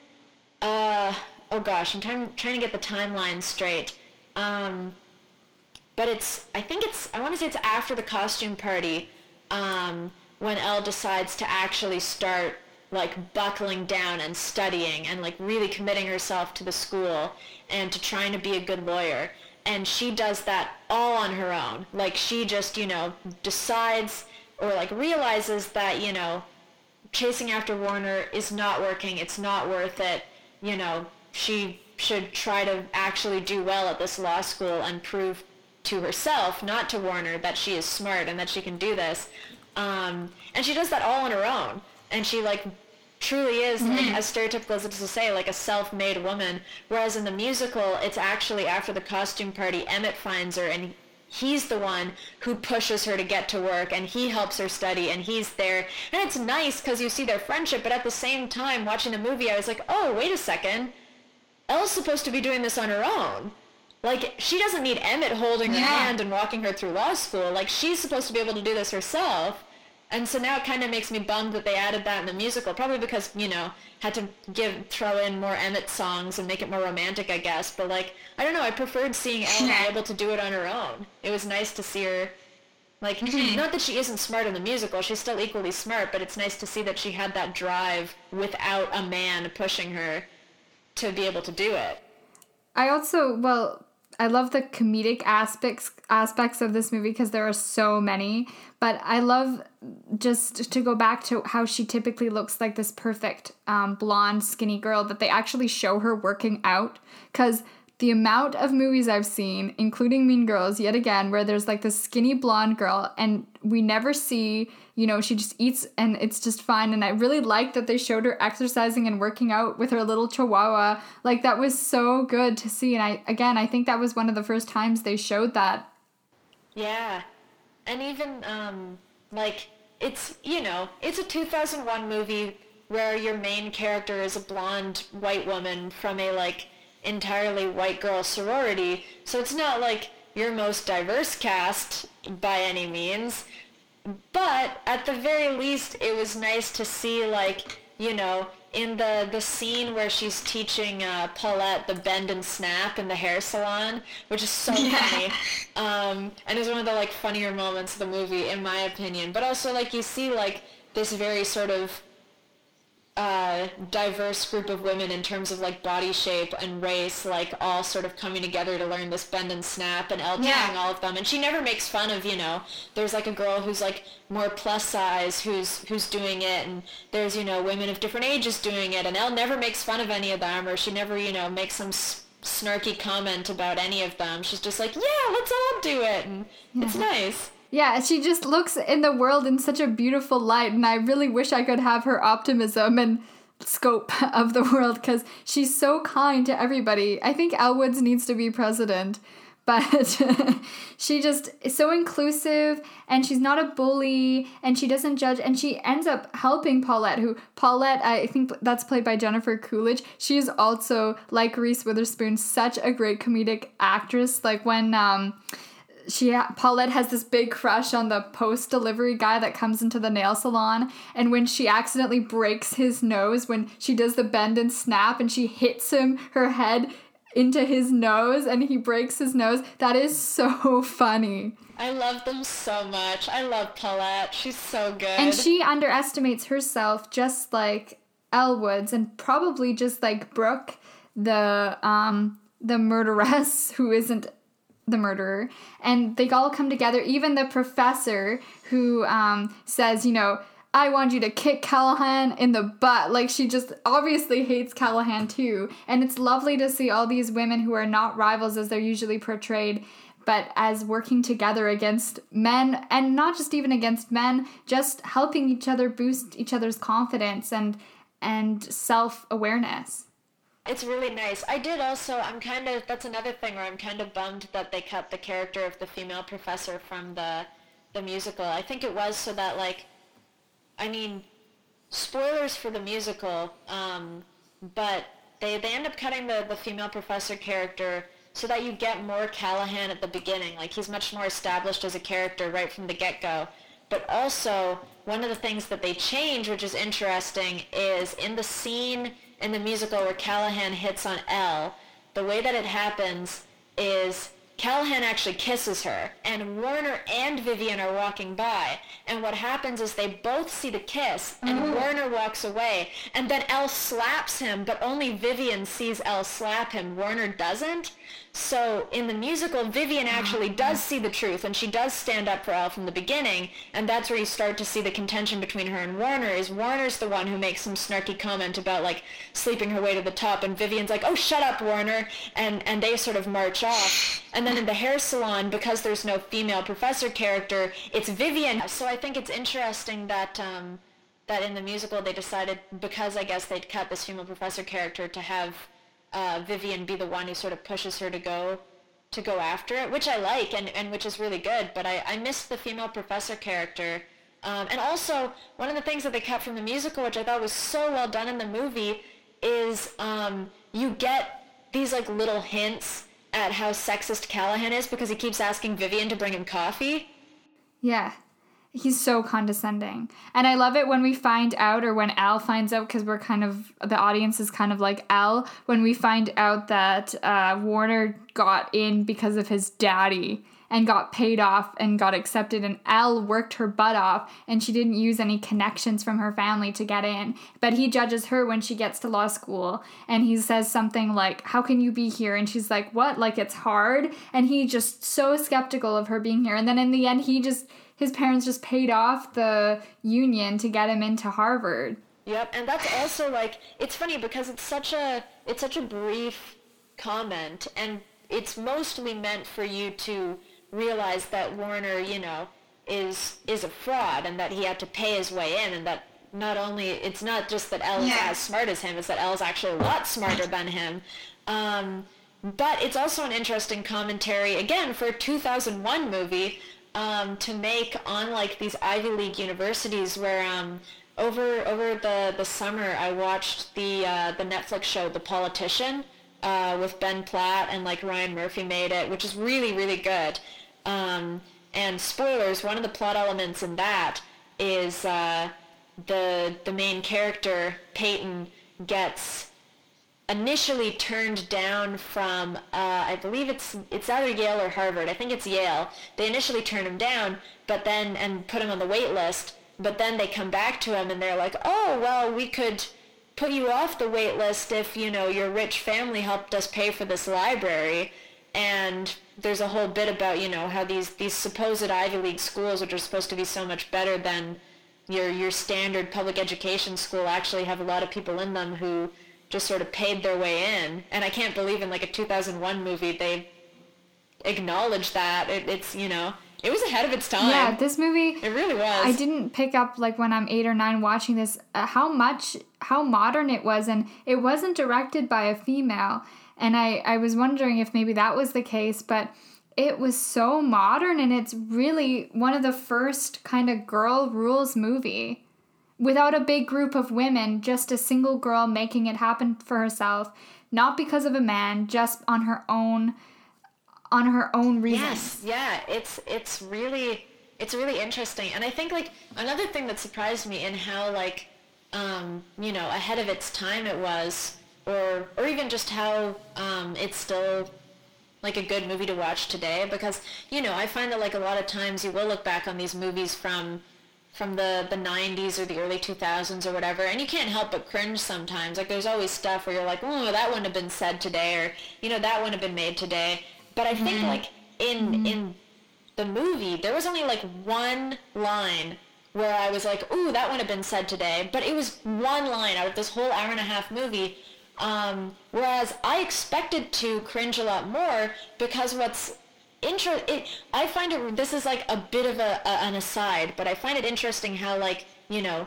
uh oh gosh, I'm trying trying to get the timeline straight. Um, but it's I think it's I want to say it's after the costume party um, when Elle decides to actually start like buckling down and studying and like really committing herself to the school and to trying to be a good lawyer. And she does that all on her own. Like she just, you know, decides or like realizes that, you know, chasing after Warner is not working. It's not worth it. You know, she should try to actually do well at this law school and prove to herself, not to Warner, that she is smart and that she can do this. Um, and she does that all on her own. And she like truly is mm-hmm. like, as stereotypical as it is to say, like a self-made woman. Whereas in the musical, it's actually after the costume party, Emmett finds her and he's the one who pushes her to get to work and he helps her study and he's there. And it's nice because you see their friendship, but at the same time, watching the movie, I was like, oh, wait a second. Elle's supposed to be doing this on her own. Like, she doesn't need Emmett holding her yeah. hand and walking her through law school. Like, she's supposed to be able to do this herself. And so now it kind of makes me bummed that they added that in the musical, probably because, you know, had to give throw in more Emmett songs and make it more romantic, I guess. But, like, I don't know, I preferred seeing Elle be able to do it on her own. It was nice to see her, like, mm-hmm. not that she isn't smart in the musical, she's still equally smart, but it's nice to see that she had that drive without a man pushing her to be able to do it. I also, well, I love the comedic aspects aspects of this movie because there are so many. But I love just to go back to how she typically looks like this perfect um, blonde, skinny girl. That they actually show her working out because the amount of movies I've seen, including Mean Girls, yet again, where there's like this skinny blonde girl, and we never see, you know, she just eats and it's just fine. And I really liked that they showed her exercising and working out with her little chihuahua. Like that was so good to see. And I, again, I think that was one of the first times they showed that. Yeah. And even, um, like, it's, you know, it's a 2001 movie where your main character is a blonde white woman from a, like, entirely white girl sorority, so it's not like your most diverse cast by any means. But at the very least, it was nice to see like, you know, in the the scene where she's teaching uh, Paulette the bend and snap in the hair salon, which is so funny, um, and is one of the like funnier moments of the movie in my opinion. But also like you see like this very sort of uh, diverse group of women in terms of like body shape and race, like all sort of coming together to learn this bend and snap and Elle Yeah. all of them. And she never makes fun of, you know, there's like a girl who's like more plus size who's who's doing it and there's, you know, women of different ages doing it and Elle never makes fun of any of them or she never, you know, makes some s- snarky comment about any of them. She's just like, yeah, let's all do it. And it's nice. Yeah, she just looks in the world in such a beautiful light, and I really wish I could have her optimism and scope of the world because she's so kind to everybody. I think Elle Woods needs to be president, but she just is so inclusive and she's not a bully and she doesn't judge and she ends up helping Paulette, who Paulette, I think that's played by Jennifer Coolidge. She is also, like Reese Witherspoon, such a great comedic actress. Like when, um, she Paulette has this big crush on the post delivery guy that comes into the nail salon and when she accidentally breaks his nose when she does the bend and snap and she hits him her head into his nose and he breaks his nose that is so funny I love them so much. I love Paulette. She's so good. and she underestimates herself just like Elle Woods and probably just like Brooke the um the murderess who isn't the murderer and they all come together. Even the professor who um, says you know i want you to kick callahan in the butt. Like she just obviously hates callahan too. And it's lovely to see all these women who are not rivals as they're usually portrayed but as working together against men and not just even against men just helping each other boost each other's confidence and and self-awareness It's really nice. I did also, I'm kind of, that's another thing where I'm kind of bummed that they cut the character of the female professor from the, the musical. I think it was so that, like, I mean, spoilers for the musical, um, but they, they end up cutting the, the female professor character so that you get more Callahan at the beginning. Like, he's much more established as a character right from the get-go. But also, one of the things that they change, which is interesting, is in the scene in the musical where Callahan hits on Elle, the way that it happens is Callahan actually kisses her, and Warner and Vivian are walking by. And what happens is they both see the kiss, and mm-hmm. Warner walks away, and then Elle slaps him, but only Vivian sees Elle slap him. Warner doesn't. So in the musical, Vivian actually does see the truth, and she does stand up for Elle from the beginning, and that's where you start to see the contention between her and Warner. Is Warner's the one who makes some snarky comment about like sleeping her way to the top, and Vivian's like, "Oh, shut up, Warner," and and they sort of march off. And then in the hair salon, because there's no female professor character, it's Vivian. So I think it's interesting that. Um, that in the musical they decided because I guess they'd cut this female professor character to have uh, Vivian be the one who sort of pushes her to go to go after it, which I like and, and which is really good. But I, I missed the female professor character. Um, and also, one of the things that they kept from the musical, which I thought was so well done in the movie, is um, you get these like little hints at how sexist Callahan is because he keeps asking Vivian to bring him coffee. Yeah. He's so condescending. And I love it when we find out, or when Elle finds out, because we're kind of, the audience is kind of like Elle, when we find out that uh, Warner got in because of his daddy and got paid off and got accepted. And Elle worked her butt off and she didn't use any connections from her family to get in. But he judges her when she gets to law school and he says something like, How can you be here? And she's like, What? Like it's hard? And he just so skeptical of her being here. And then in the end, he just, his parents just paid off the union to get him into Harvard. Yep, and that's also like it's funny because it's such a it's such a brief comment and it's mostly meant for you to realize that Warner, you know, is is a fraud and that he had to pay his way in and that not only it's not just that Elle is Yeah. as smart as him, it's that Elle is actually a lot smarter than him. Um, but it's also an interesting commentary again for a 2001 movie um, to make on like these Ivy League universities where um, over over the, the summer I watched the uh, the Netflix show The Politician uh, with Ben Platt and like Ryan Murphy made it, which is really really good. Um, and spoilers, one of the plot elements in that is uh, the the main character Peyton gets initially turned down from uh, I believe it's it's either Yale or Harvard. I think it's Yale. They initially turn him down, but then and put him on the wait list. But then they come back to him and they're like, "Oh, well, we could put you off the wait list if you know your rich family helped us pay for this library." And there's a whole bit about you know how these these supposed Ivy League schools, which are supposed to be so much better than your your standard public education school, actually have a lot of people in them who just sort of paid their way in. And I can't believe in like a 2001 movie they acknowledged that. It, it's, you know, it was ahead of its time. Yeah, this movie. It really was. I didn't pick up like when I'm eight or nine watching this uh, how much how modern it was, and it wasn't directed by a female. And I I was wondering if maybe that was the case, but it was so modern, and it's really one of the first kind of girl rules movie without a big group of women, just a single girl making it happen for herself, not because of a man, just on her own on her own reasons. Yes, yeah, it's it's really it's really interesting. And I think like another thing that surprised me in how like um, you know, ahead of its time it was or or even just how um, it's still like a good movie to watch today because you know I find that like a lot of times you will look back on these movies from from the, the 90s or the early 2000s or whatever, and you can't help but cringe sometimes. Like, there's always stuff where you're like, oh, that wouldn't have been said today, or, you know, that wouldn't have been made today. But I think, mm-hmm. like, in, mm-hmm. in the movie, there was only, like, one line where I was like, ooh, that wouldn't have been said today. But it was one line out of this whole hour and a half movie. Um, whereas I expected to cringe a lot more because what's intro it i find it this is like a bit of a, a, an aside but i find it interesting how like you know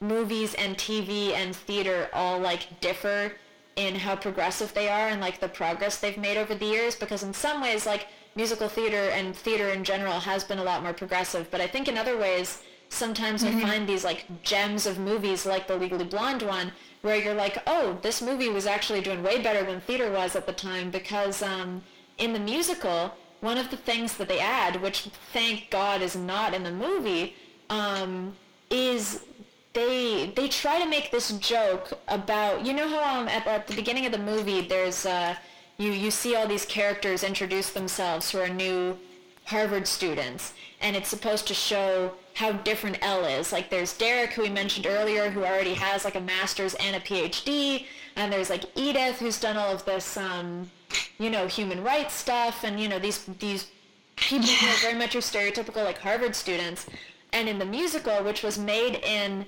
movies and tv and theater all like differ in how progressive they are and like the progress they've made over the years because in some ways like musical theater and theater in general has been a lot more progressive but i think in other ways sometimes mm-hmm. i find these like gems of movies like the legally blonde one where you're like oh this movie was actually doing way better than theater was at the time because um, in the musical one of the things that they add, which thank God is not in the movie, um, is they they try to make this joke about you know how um, at, at the beginning of the movie there's uh, you you see all these characters introduce themselves who are new Harvard students, and it's supposed to show how different Elle is. Like there's Derek, who we mentioned earlier, who already has like a master's and a PhD, and there's like Edith, who's done all of this um, you know, human rights stuff and, you know, these, these people who are very much your stereotypical, like, Harvard students. And in the musical, which was made in,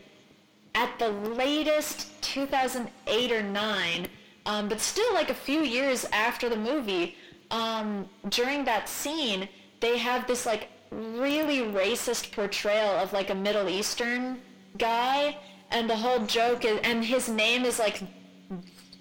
at the latest, 2008 or 9, um, but still, like, a few years after the movie, um, during that scene, they have this, like, really racist portrayal of, like, a Middle Eastern guy and the whole joke is and his name is like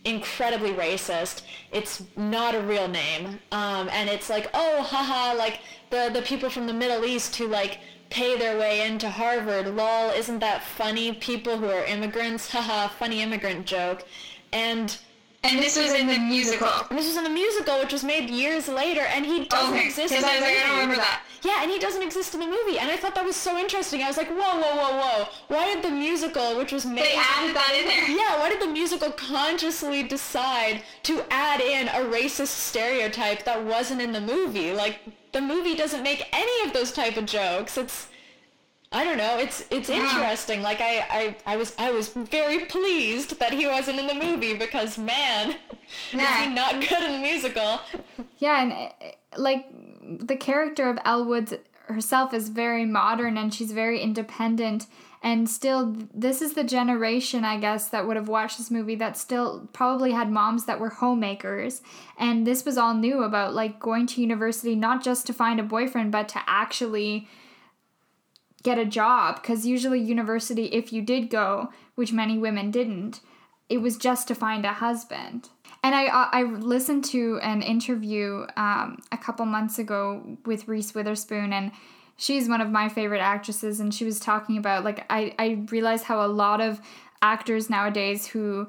incredibly racist. It's not a real name. Um, and it's like, oh, haha, like the, the people from the Middle East who like pay their way into Harvard. Lol, isn't that funny? People who are immigrants, haha, funny immigrant joke. And and this was in the musical. And this was in the musical, which was made years later, and he doesn't okay. exist. Because I was like, I don't remember that. Yeah, and he doesn't exist in the movie, and I thought that was so interesting. I was like, whoa, whoa, whoa, whoa! Why did the musical, which was made, they added that in there? Yeah, why did the musical consciously decide to add in a racist stereotype that wasn't in the movie? Like, the movie doesn't make any of those type of jokes. It's I don't know. It's it's interesting. Like I, I I was I was very pleased that he wasn't in the movie because man, yeah. is he not good in the musical? Yeah, and like the character of Elle Woods herself is very modern and she's very independent and still this is the generation i guess that would have watched this movie that still probably had moms that were homemakers and this was all new about like going to university not just to find a boyfriend but to actually get a job because usually university if you did go which many women didn't it was just to find a husband. And I I listened to an interview um, a couple months ago with Reese Witherspoon, and she's one of my favorite actresses, and she was talking about like I I realize how a lot of actors nowadays who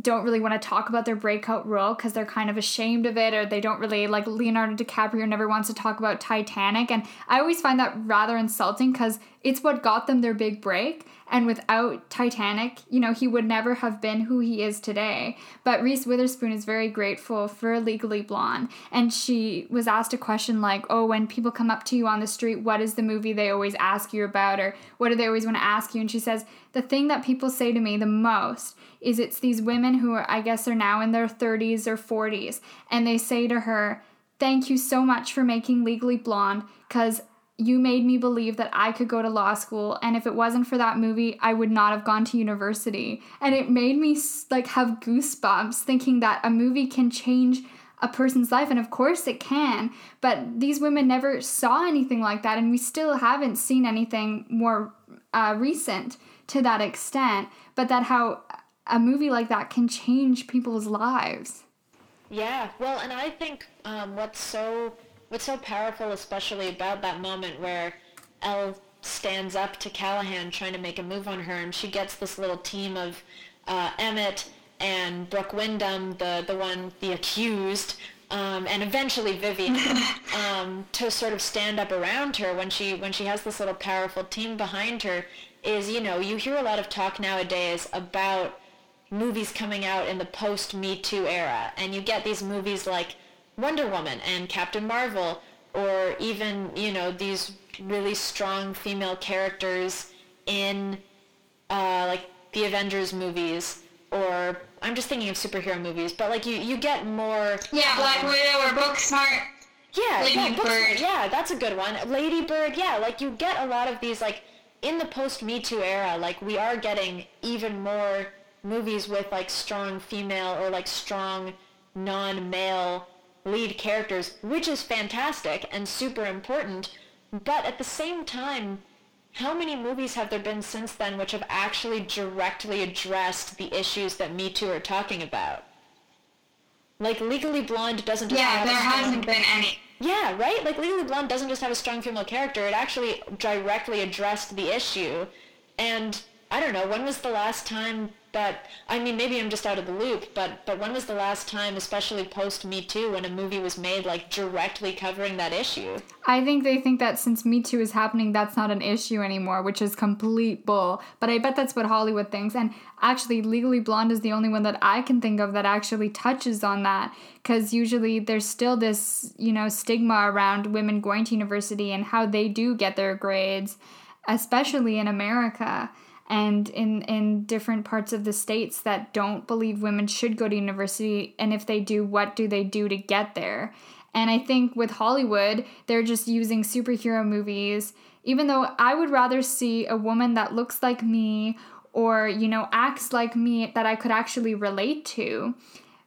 don't really want to talk about their breakout role because they're kind of ashamed of it or they don't really like Leonardo DiCaprio never wants to talk about Titanic and I always find that rather insulting because it's what got them their big break and without Titanic, you know, he would never have been who he is today. But Reese Witherspoon is very grateful for Legally Blonde and she was asked a question like, "Oh, when people come up to you on the street, what is the movie they always ask you about or what do they always want to ask you?" And she says, "The thing that people say to me the most is it's these women who are, I guess, are now in their 30s or 40s, and they say to her, Thank you so much for making Legally Blonde, because you made me believe that I could go to law school, and if it wasn't for that movie, I would not have gone to university. And it made me like have goosebumps thinking that a movie can change a person's life and of course it can but these women never saw anything like that and we still haven't seen anything more uh, recent to that extent but that how a movie like that can change people's lives. Yeah, well, and I think um, what's so what's so powerful, especially about that moment where Elle stands up to Callahan trying to make a move on her, and she gets this little team of uh, Emmett and Brooke Wyndham, the the one the accused, um, and eventually Vivian, um, to sort of stand up around her when she when she has this little powerful team behind her. Is you know you hear a lot of talk nowadays about movies coming out in the post Me Too era, and you get these movies like Wonder Woman and Captain Marvel, or even you know these really strong female characters in uh, like the Avengers movies, or I'm just thinking of superhero movies, but like you you get more. Yeah, Black um, Widow or Booksmart. Yeah, Lady yeah, Bird. Yeah, that's a good one. Lady Bird. Yeah, like you get a lot of these like in the post Me Too era. Like we are getting even more movies with like strong female or like strong non-male lead characters, which is fantastic and super important. But at the same time, how many movies have there been since then which have actually directly addressed the issues that Me Too are talking about? Like Legally Blonde doesn't just yeah, there hasn't been any. Yeah, right. Like Legally Blonde doesn't just have a strong female character; it actually directly addressed the issue. And I don't know when was the last time that I mean maybe I'm just out of the loop, but but when was the last time, especially post Me Too, when a movie was made like directly covering that issue? I think they think that since Me Too is happening, that's not an issue anymore, which is complete bull. But I bet that's what Hollywood thinks. And actually, Legally Blonde is the only one that I can think of that actually touches on that, because usually there's still this you know stigma around women going to university and how they do get their grades, especially in America and in in different parts of the states that don't believe women should go to university and if they do what do they do to get there? And i think with hollywood they're just using superhero movies. Even though i would rather see a woman that looks like me or you know acts like me that i could actually relate to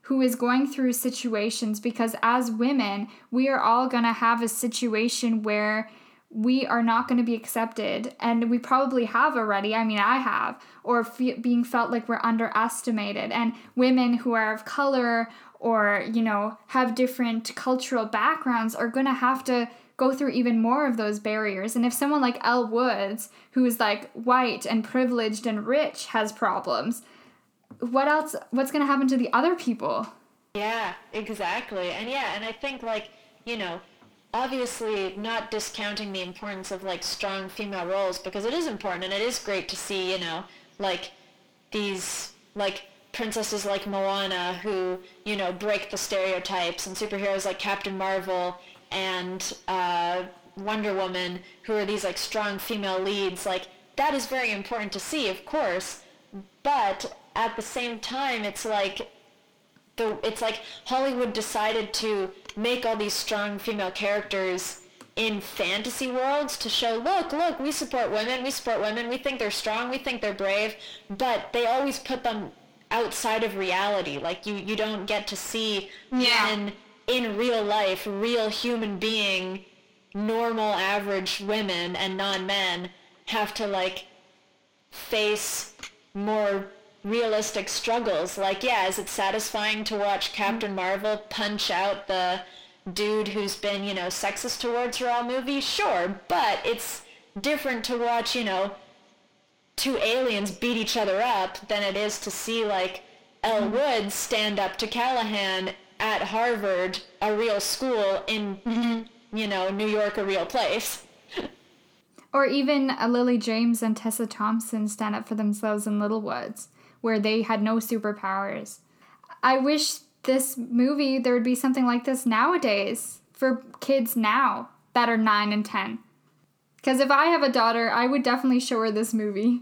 who is going through situations because as women we are all going to have a situation where we are not going to be accepted and we probably have already i mean i have or fe- being felt like we're underestimated. And women who are of color or you know have different cultural backgrounds are going to have to go through even more of those barriers. And if someone like Elle Woods who is like white and privileged and rich has problems what else what's going to happen to the other people? Yeah exactly. And yeah and i think like you know obviously not discounting the importance of like strong female roles because it is important and it is great to see you know like these like princesses like Moana who you know break the stereotypes and superheroes like Captain Marvel and uh, Wonder Woman who are these like strong female leads. Like that is very important to see of course but at the same time it's like the it's like Hollywood decided to make all these strong female characters in fantasy worlds to show look look we support women we support women we think they're strong we think they're brave but they always put them outside of reality like you you don't get to see yeah. in in real life real human being normal average women and non-men have to like face more realistic struggles. Like, yeah, is it satisfying to watch Captain Marvel punch out the dude who's been, you know, sexist towards her all movie? Sure, but it's different to watch, you know, two aliens beat each other up than it is to see, like, Elle Woods stand up to Callahan at Harvard, a real school in, you know, New York, a real place. Or even uh, Lily James and Tessa Thompson stand up for themselves in Little Woods, where they had no superpowers. I wish this movie, there would be something like this nowadays for kids now that are 9 and 10. Because if I have a daughter, I would definitely show her this movie.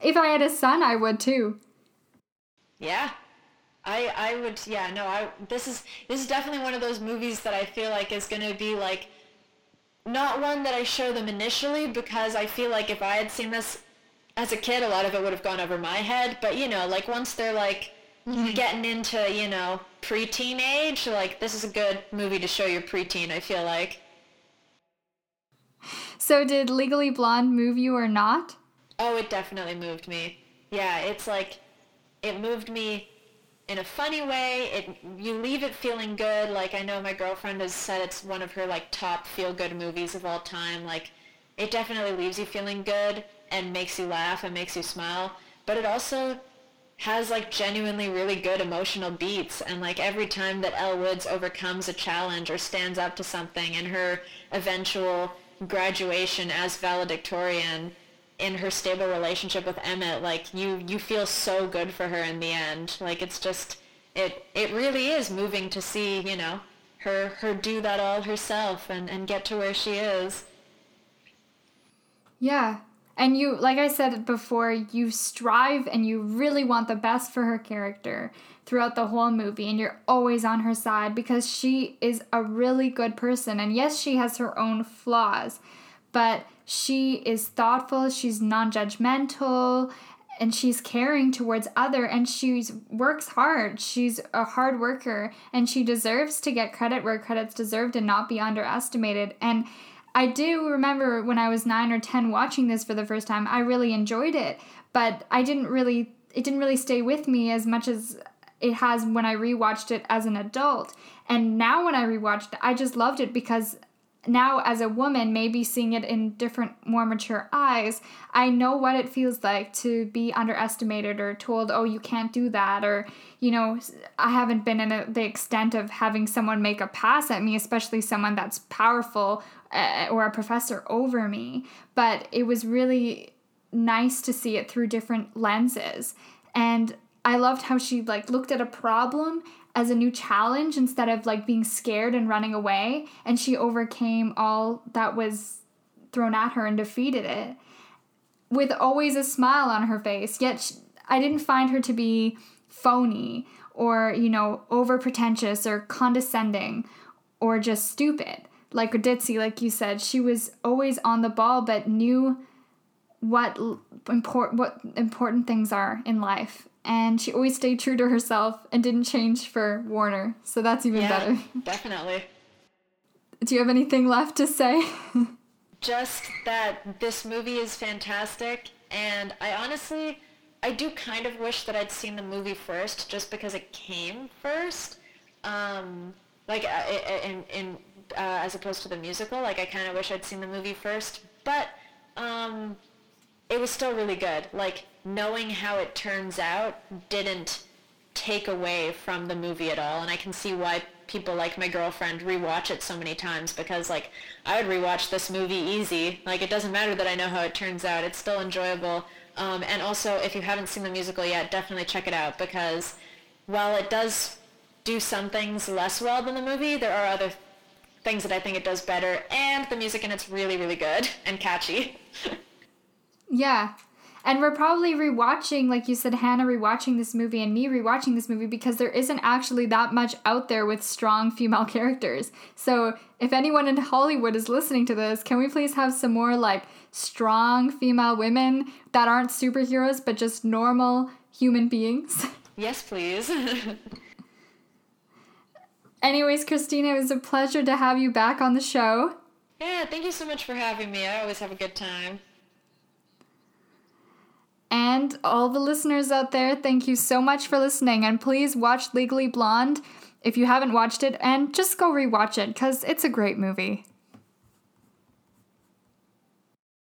If I had a son, I would too. Yeah. I I would yeah, no, I this is this is definitely one of those movies that I feel like is to be like not one that I show them initially because I feel like if I had seen this as a kid, a lot of it would have gone over my head, but you know, like once they're like mm-hmm. getting into, you know, preteen age, like this is a good movie to show your preteen, I feel like. So, did Legally Blonde move you or not? Oh, it definitely moved me. Yeah, it's like it moved me in a funny way. It you leave it feeling good. Like I know my girlfriend has said it's one of her like top feel good movies of all time. Like it definitely leaves you feeling good and makes you laugh and makes you smile. But it also has like genuinely really good emotional beats and like every time that Elle Woods overcomes a challenge or stands up to something in her eventual graduation as valedictorian in her stable relationship with Emmett, like you you feel so good for her in the end. Like it's just it it really is moving to see, you know, her her do that all herself and, and get to where she is. Yeah. And you, like I said before, you strive and you really want the best for her character throughout the whole movie, and you're always on her side because she is a really good person. And yes, she has her own flaws, but she is thoughtful, she's non judgmental, and she's caring towards other and she works hard she's a hard worker and she deserves to get credit where credit's deserved and not be underestimated and i do remember when i was 9 or 10 watching this for the first time i really enjoyed it but i didn't really it didn't really stay with me as much as it has when i rewatched it as an adult. And now when i rewatched it i just loved it because now as a woman maybe seeing it in different more mature eyes i know what it feels like to be underestimated or told oh you can't do that or you know i haven't been in a, the extent of having someone make a pass at me especially someone that's powerful uh, or a professor over me. But it was really nice to see it through different lenses. And i loved how she like looked at a problem as a new challenge instead of like being scared and running away. And she overcame all that was thrown at her and defeated it with always a smile on her face. Yet she, i didn't find her to be phony or you know over pretentious or condescending or just stupid. Like Ditzy, like you said she was always on the ball but knew what important what important things are in life and she always stayed true to herself and didn't change for Warner. So that's even Yeah, better. definitely. Do you have anything left to say? just that this movie is fantastic and i honestly i do kind of wish that i'd seen the movie first just because it came first um like uh, in, in uh, as opposed to the musical like i kind of wish i'd seen the movie first but um it was still really good. Like knowing how it turns out didn't take away from the movie at all and I can see why people like my girlfriend rewatch it so many times because like I would rewatch this movie easy. Like it doesn't matter that I know how it turns out. It's still enjoyable. Um, and also if you haven't seen the musical yet definitely check it out because while it does do some things less well than the movie there are other things that I think it does better and the music in it's really really good and catchy yeah. And we're probably rewatching, like you said, Hannah rewatching this movie and me rewatching this movie because there isn't actually that much out there with strong female characters. So if anyone in Hollywood is listening to this, can we please have some more like strong female women that aren't superheroes but just normal human beings? yes please Anyways, Christina, it was a pleasure to have you back on the show. yeah thank you so much for having me I always have a good time And all the listeners out there, thank you so much for listening. And please watch Legally Blonde if you haven't watched it, and just go rewatch it because it's a great movie.